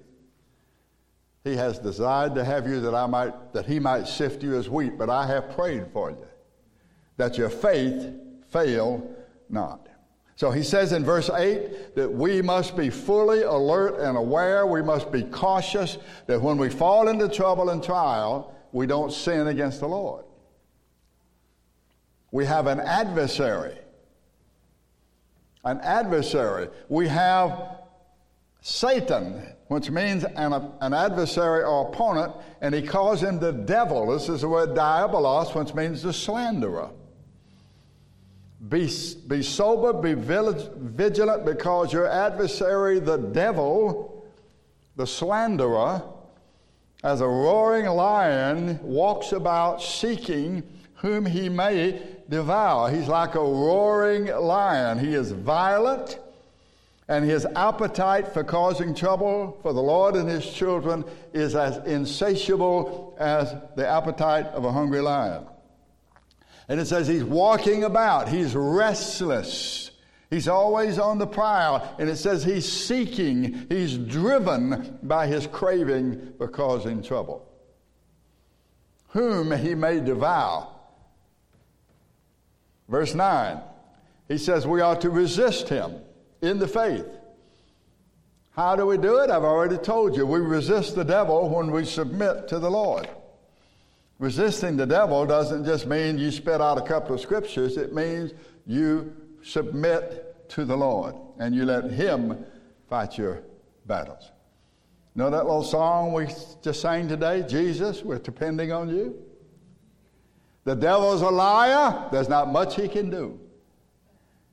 He has desired to have you that I might that he might sift you as wheat, but I have prayed for you, that your faith fail not. So he says in verse 8 that we must be fully alert and aware. We must be cautious that when we fall into trouble and trial, we don't sin against the Lord. We have an adversary. An adversary. We have Satan, which means an, an adversary or opponent, and he calls him the devil. This is the word diabolos, which means the slanderer. Be, be sober, be vigilant, because your adversary, the devil, the slanderer, as a roaring lion, walks about seeking whom he may devour. He's like a roaring lion. He is violent, and his appetite for causing trouble for the Lord and his children is as insatiable as the appetite of a hungry lion. And it says he's walking about, he's restless. He's always on the prowl. And it says he's seeking, he's driven by his craving for causing trouble. Whom he may devour. Verse 9, he says we are to resist him in the faith. How do we do it? I've already told you. We resist the devil when we submit to the Lord. Resisting the devil doesn't just mean you spit out a couple of scriptures, it means you submit to the Lord and you let Him fight your battles. Know that little song we just sang today? Jesus, we're depending on you. The devil's a liar. There's not much he can do.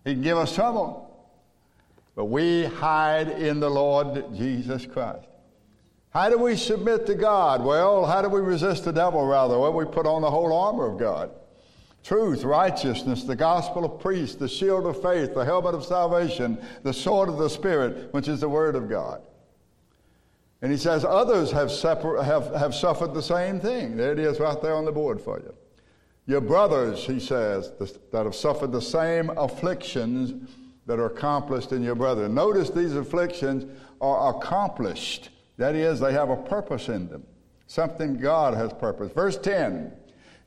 He can give us trouble. But we hide in the Lord Jesus Christ. How do we submit to God? Well, how do we resist the devil, rather? Well, we put on the whole armor of God truth, righteousness, the gospel of peace, the shield of faith, the helmet of salvation, the sword of the Spirit, which is the word of God. And he says others have, separ- have, have suffered the same thing. There it is right there on the board for you. Your brothers, he says, that have suffered the same afflictions that are accomplished in your brethren. Notice these afflictions are accomplished that is, they have a purpose in them, something God has purpose. Verse 10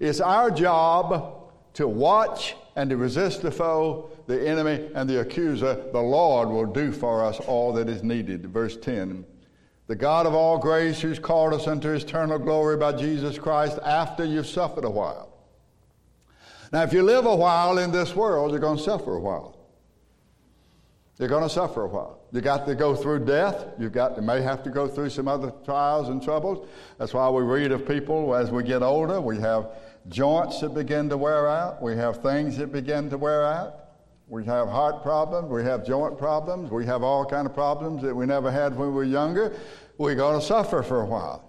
It's our job to watch and to resist the foe, the enemy, and the accuser. The Lord will do for us all that is needed. Verse 10 The God of all grace, who's called us unto his eternal glory by Jesus Christ after you've suffered a while. Now, if you live a while in this world, you're going to suffer a while. You're going to suffer a while. You got to go through death. You've got you may have to go through some other trials and troubles. That's why we read of people as we get older. We have joints that begin to wear out. We have things that begin to wear out. We have heart problems. We have joint problems. We have all kind of problems that we never had when we were younger. We're going to suffer for a while.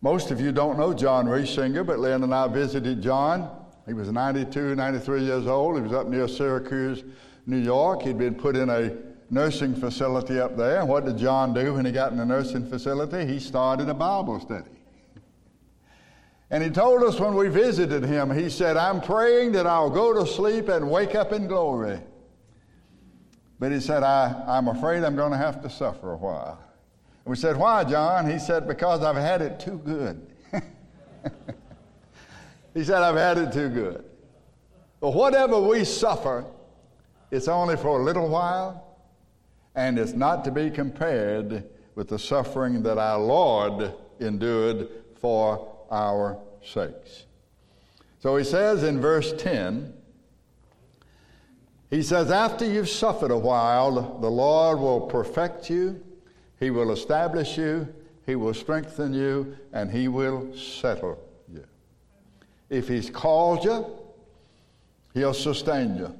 Most of you don't know John Reisinger, but Lynn and I visited John. He was 92, 93 years old. He was up near Syracuse, New York. He'd been put in a nursing facility up there. What did John do when he got in the nursing facility? He started a Bible study. And he told us when we visited him, he said, I'm praying that I'll go to sleep and wake up in glory. But he said, I, I'm afraid I'm going to have to suffer a while. And we said, Why, John? He said, Because I've had it too good. he said, I've had it too good. But whatever we suffer, it's only for a little while, and it's not to be compared with the suffering that our Lord endured for our sakes. So he says in verse 10, he says, After you've suffered a while, the Lord will perfect you, He will establish you, He will strengthen you, and He will settle you. If He's called you, He'll sustain you.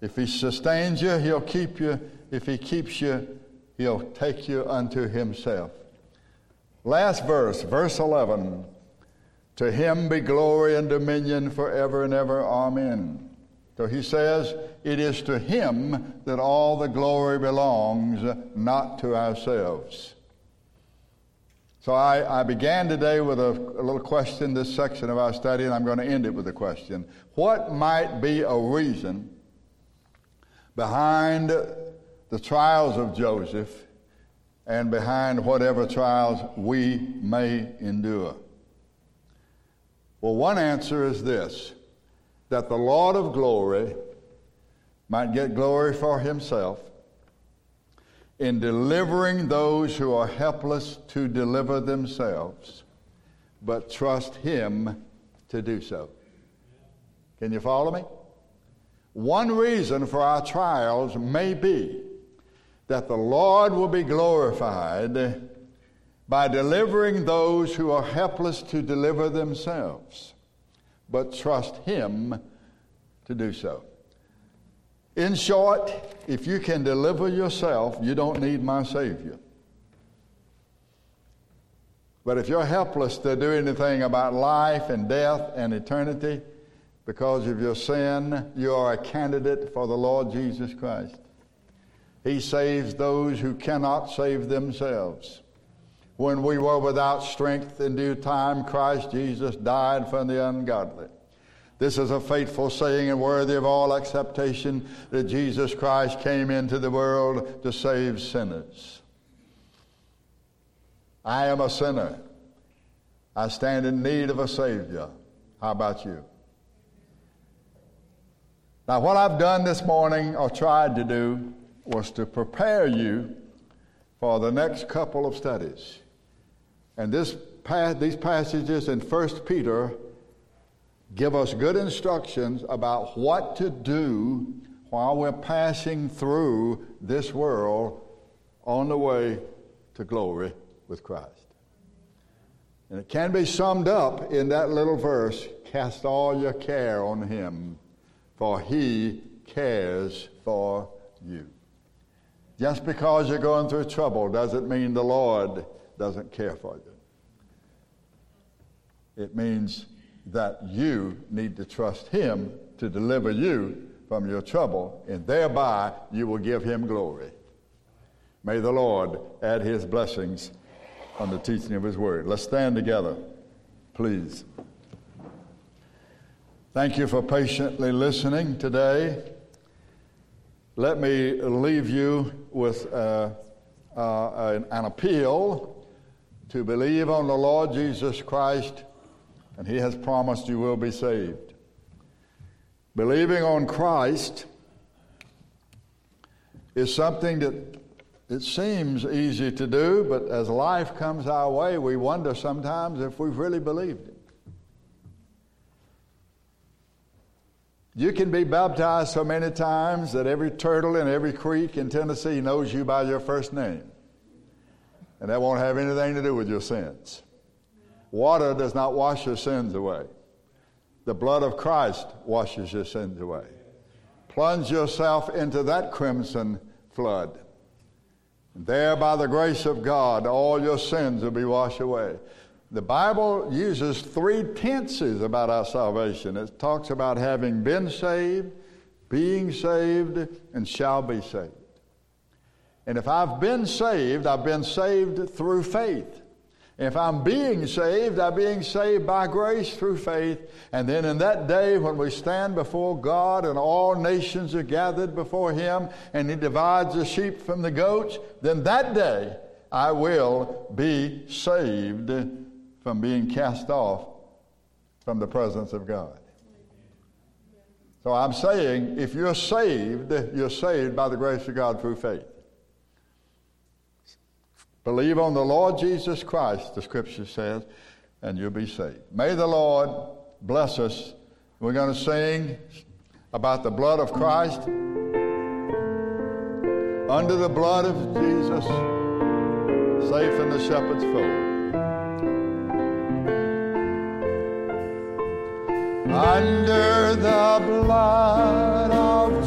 If He sustains you, He'll keep you. If He keeps you, He'll take you unto Himself. Last verse, verse 11. To him be glory and dominion forever and ever. Amen. So he says, it is to him that all the glory belongs, not to ourselves. So I, I began today with a, a little question, this section of our study, and I'm going to end it with a question. What might be a reason behind the trials of Joseph and behind whatever trials we may endure? Well, one answer is this that the Lord of glory might get glory for himself in delivering those who are helpless to deliver themselves, but trust him to do so. Can you follow me? One reason for our trials may be that the Lord will be glorified by delivering those who are helpless to deliver themselves, but trust Him to do so. In short, if you can deliver yourself, you don't need my Savior. But if you're helpless to do anything about life and death and eternity because of your sin, you are a candidate for the Lord Jesus Christ. He saves those who cannot save themselves. When we were without strength in due time, Christ Jesus died for the ungodly. This is a faithful saying and worthy of all acceptation that Jesus Christ came into the world to save sinners. I am a sinner. I stand in need of a Savior. How about you? Now, what I've done this morning or tried to do was to prepare you for the next couple of studies. And this, these passages in 1 Peter give us good instructions about what to do while we're passing through this world on the way to glory with Christ. And it can be summed up in that little verse cast all your care on him, for he cares for you. Just because you're going through trouble doesn't mean the Lord doesn't care for you. It means that you need to trust Him to deliver you from your trouble, and thereby you will give Him glory. May the Lord add His blessings on the teaching of His Word. Let's stand together, please. Thank you for patiently listening today. Let me leave you with uh, uh, an, an appeal to believe on the Lord Jesus Christ, and He has promised you will be saved. Believing on Christ is something that it seems easy to do, but as life comes our way, we wonder sometimes if we've really believed it. You can be baptized so many times that every turtle in every creek in Tennessee knows you by your first name. And that won't have anything to do with your sins. Water does not wash your sins away. The blood of Christ washes your sins away. Plunge yourself into that crimson flood. There, by the grace of God, all your sins will be washed away. The Bible uses three tenses about our salvation. It talks about having been saved, being saved, and shall be saved. And if I've been saved, I've been saved through faith. If I'm being saved, I'm being saved by grace through faith. And then in that day when we stand before God and all nations are gathered before Him and He divides the sheep from the goats, then that day I will be saved from being cast off from the presence of God. So I'm saying if you're saved, you're saved by the grace of God through faith. Believe on the Lord Jesus Christ, the scripture says, and you'll be saved. May the Lord bless us. We're going to sing about the blood of Christ. Under the blood of Jesus, safe in the shepherd's fold. Under the blood of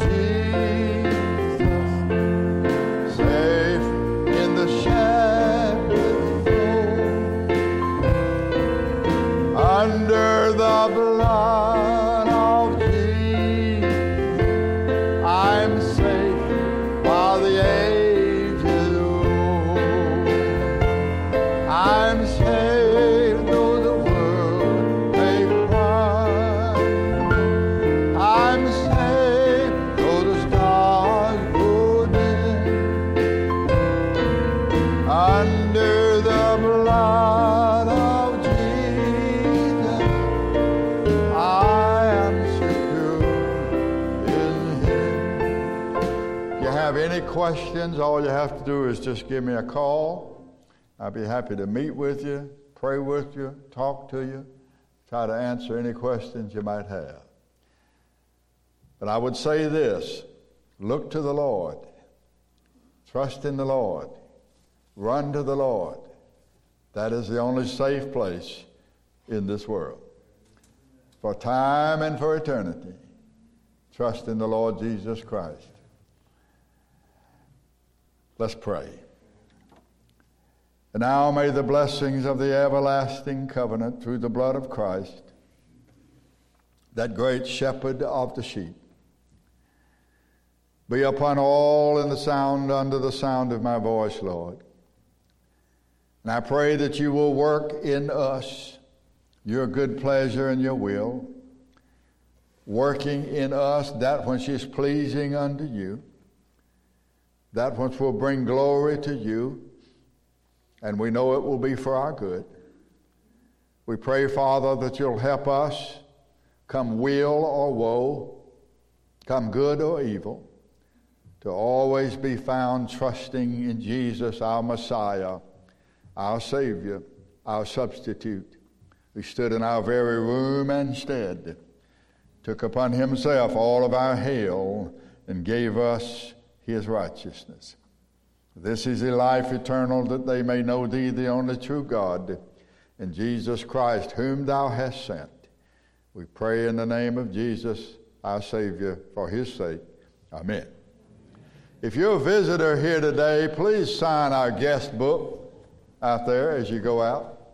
any questions, all you have to do is just give me a call. I'll be happy to meet with you, pray with you, talk to you, try to answer any questions you might have. But I would say this look to the Lord, trust in the Lord, run to the Lord. That is the only safe place in this world. For time and for eternity, trust in the Lord Jesus Christ. Let's pray. And now may the blessings of the everlasting covenant through the blood of Christ, that great shepherd of the sheep, be upon all in the sound under the sound of my voice, Lord. And I pray that you will work in us your good pleasure and your will, working in us that which is pleasing unto you, that which will bring glory to you, and we know it will be for our good. We pray, Father, that you'll help us, come weal or woe, come good or evil, to always be found trusting in Jesus, our Messiah, our Savior, our substitute, who stood in our very room and stead, took upon himself all of our hell, and gave us his righteousness. This is a life eternal, that they may know thee, the only true God, and Jesus Christ, whom thou hast sent. We pray in the name of Jesus, our Savior, for his sake. Amen. If you're a visitor here today, please sign our guest book out there as you go out.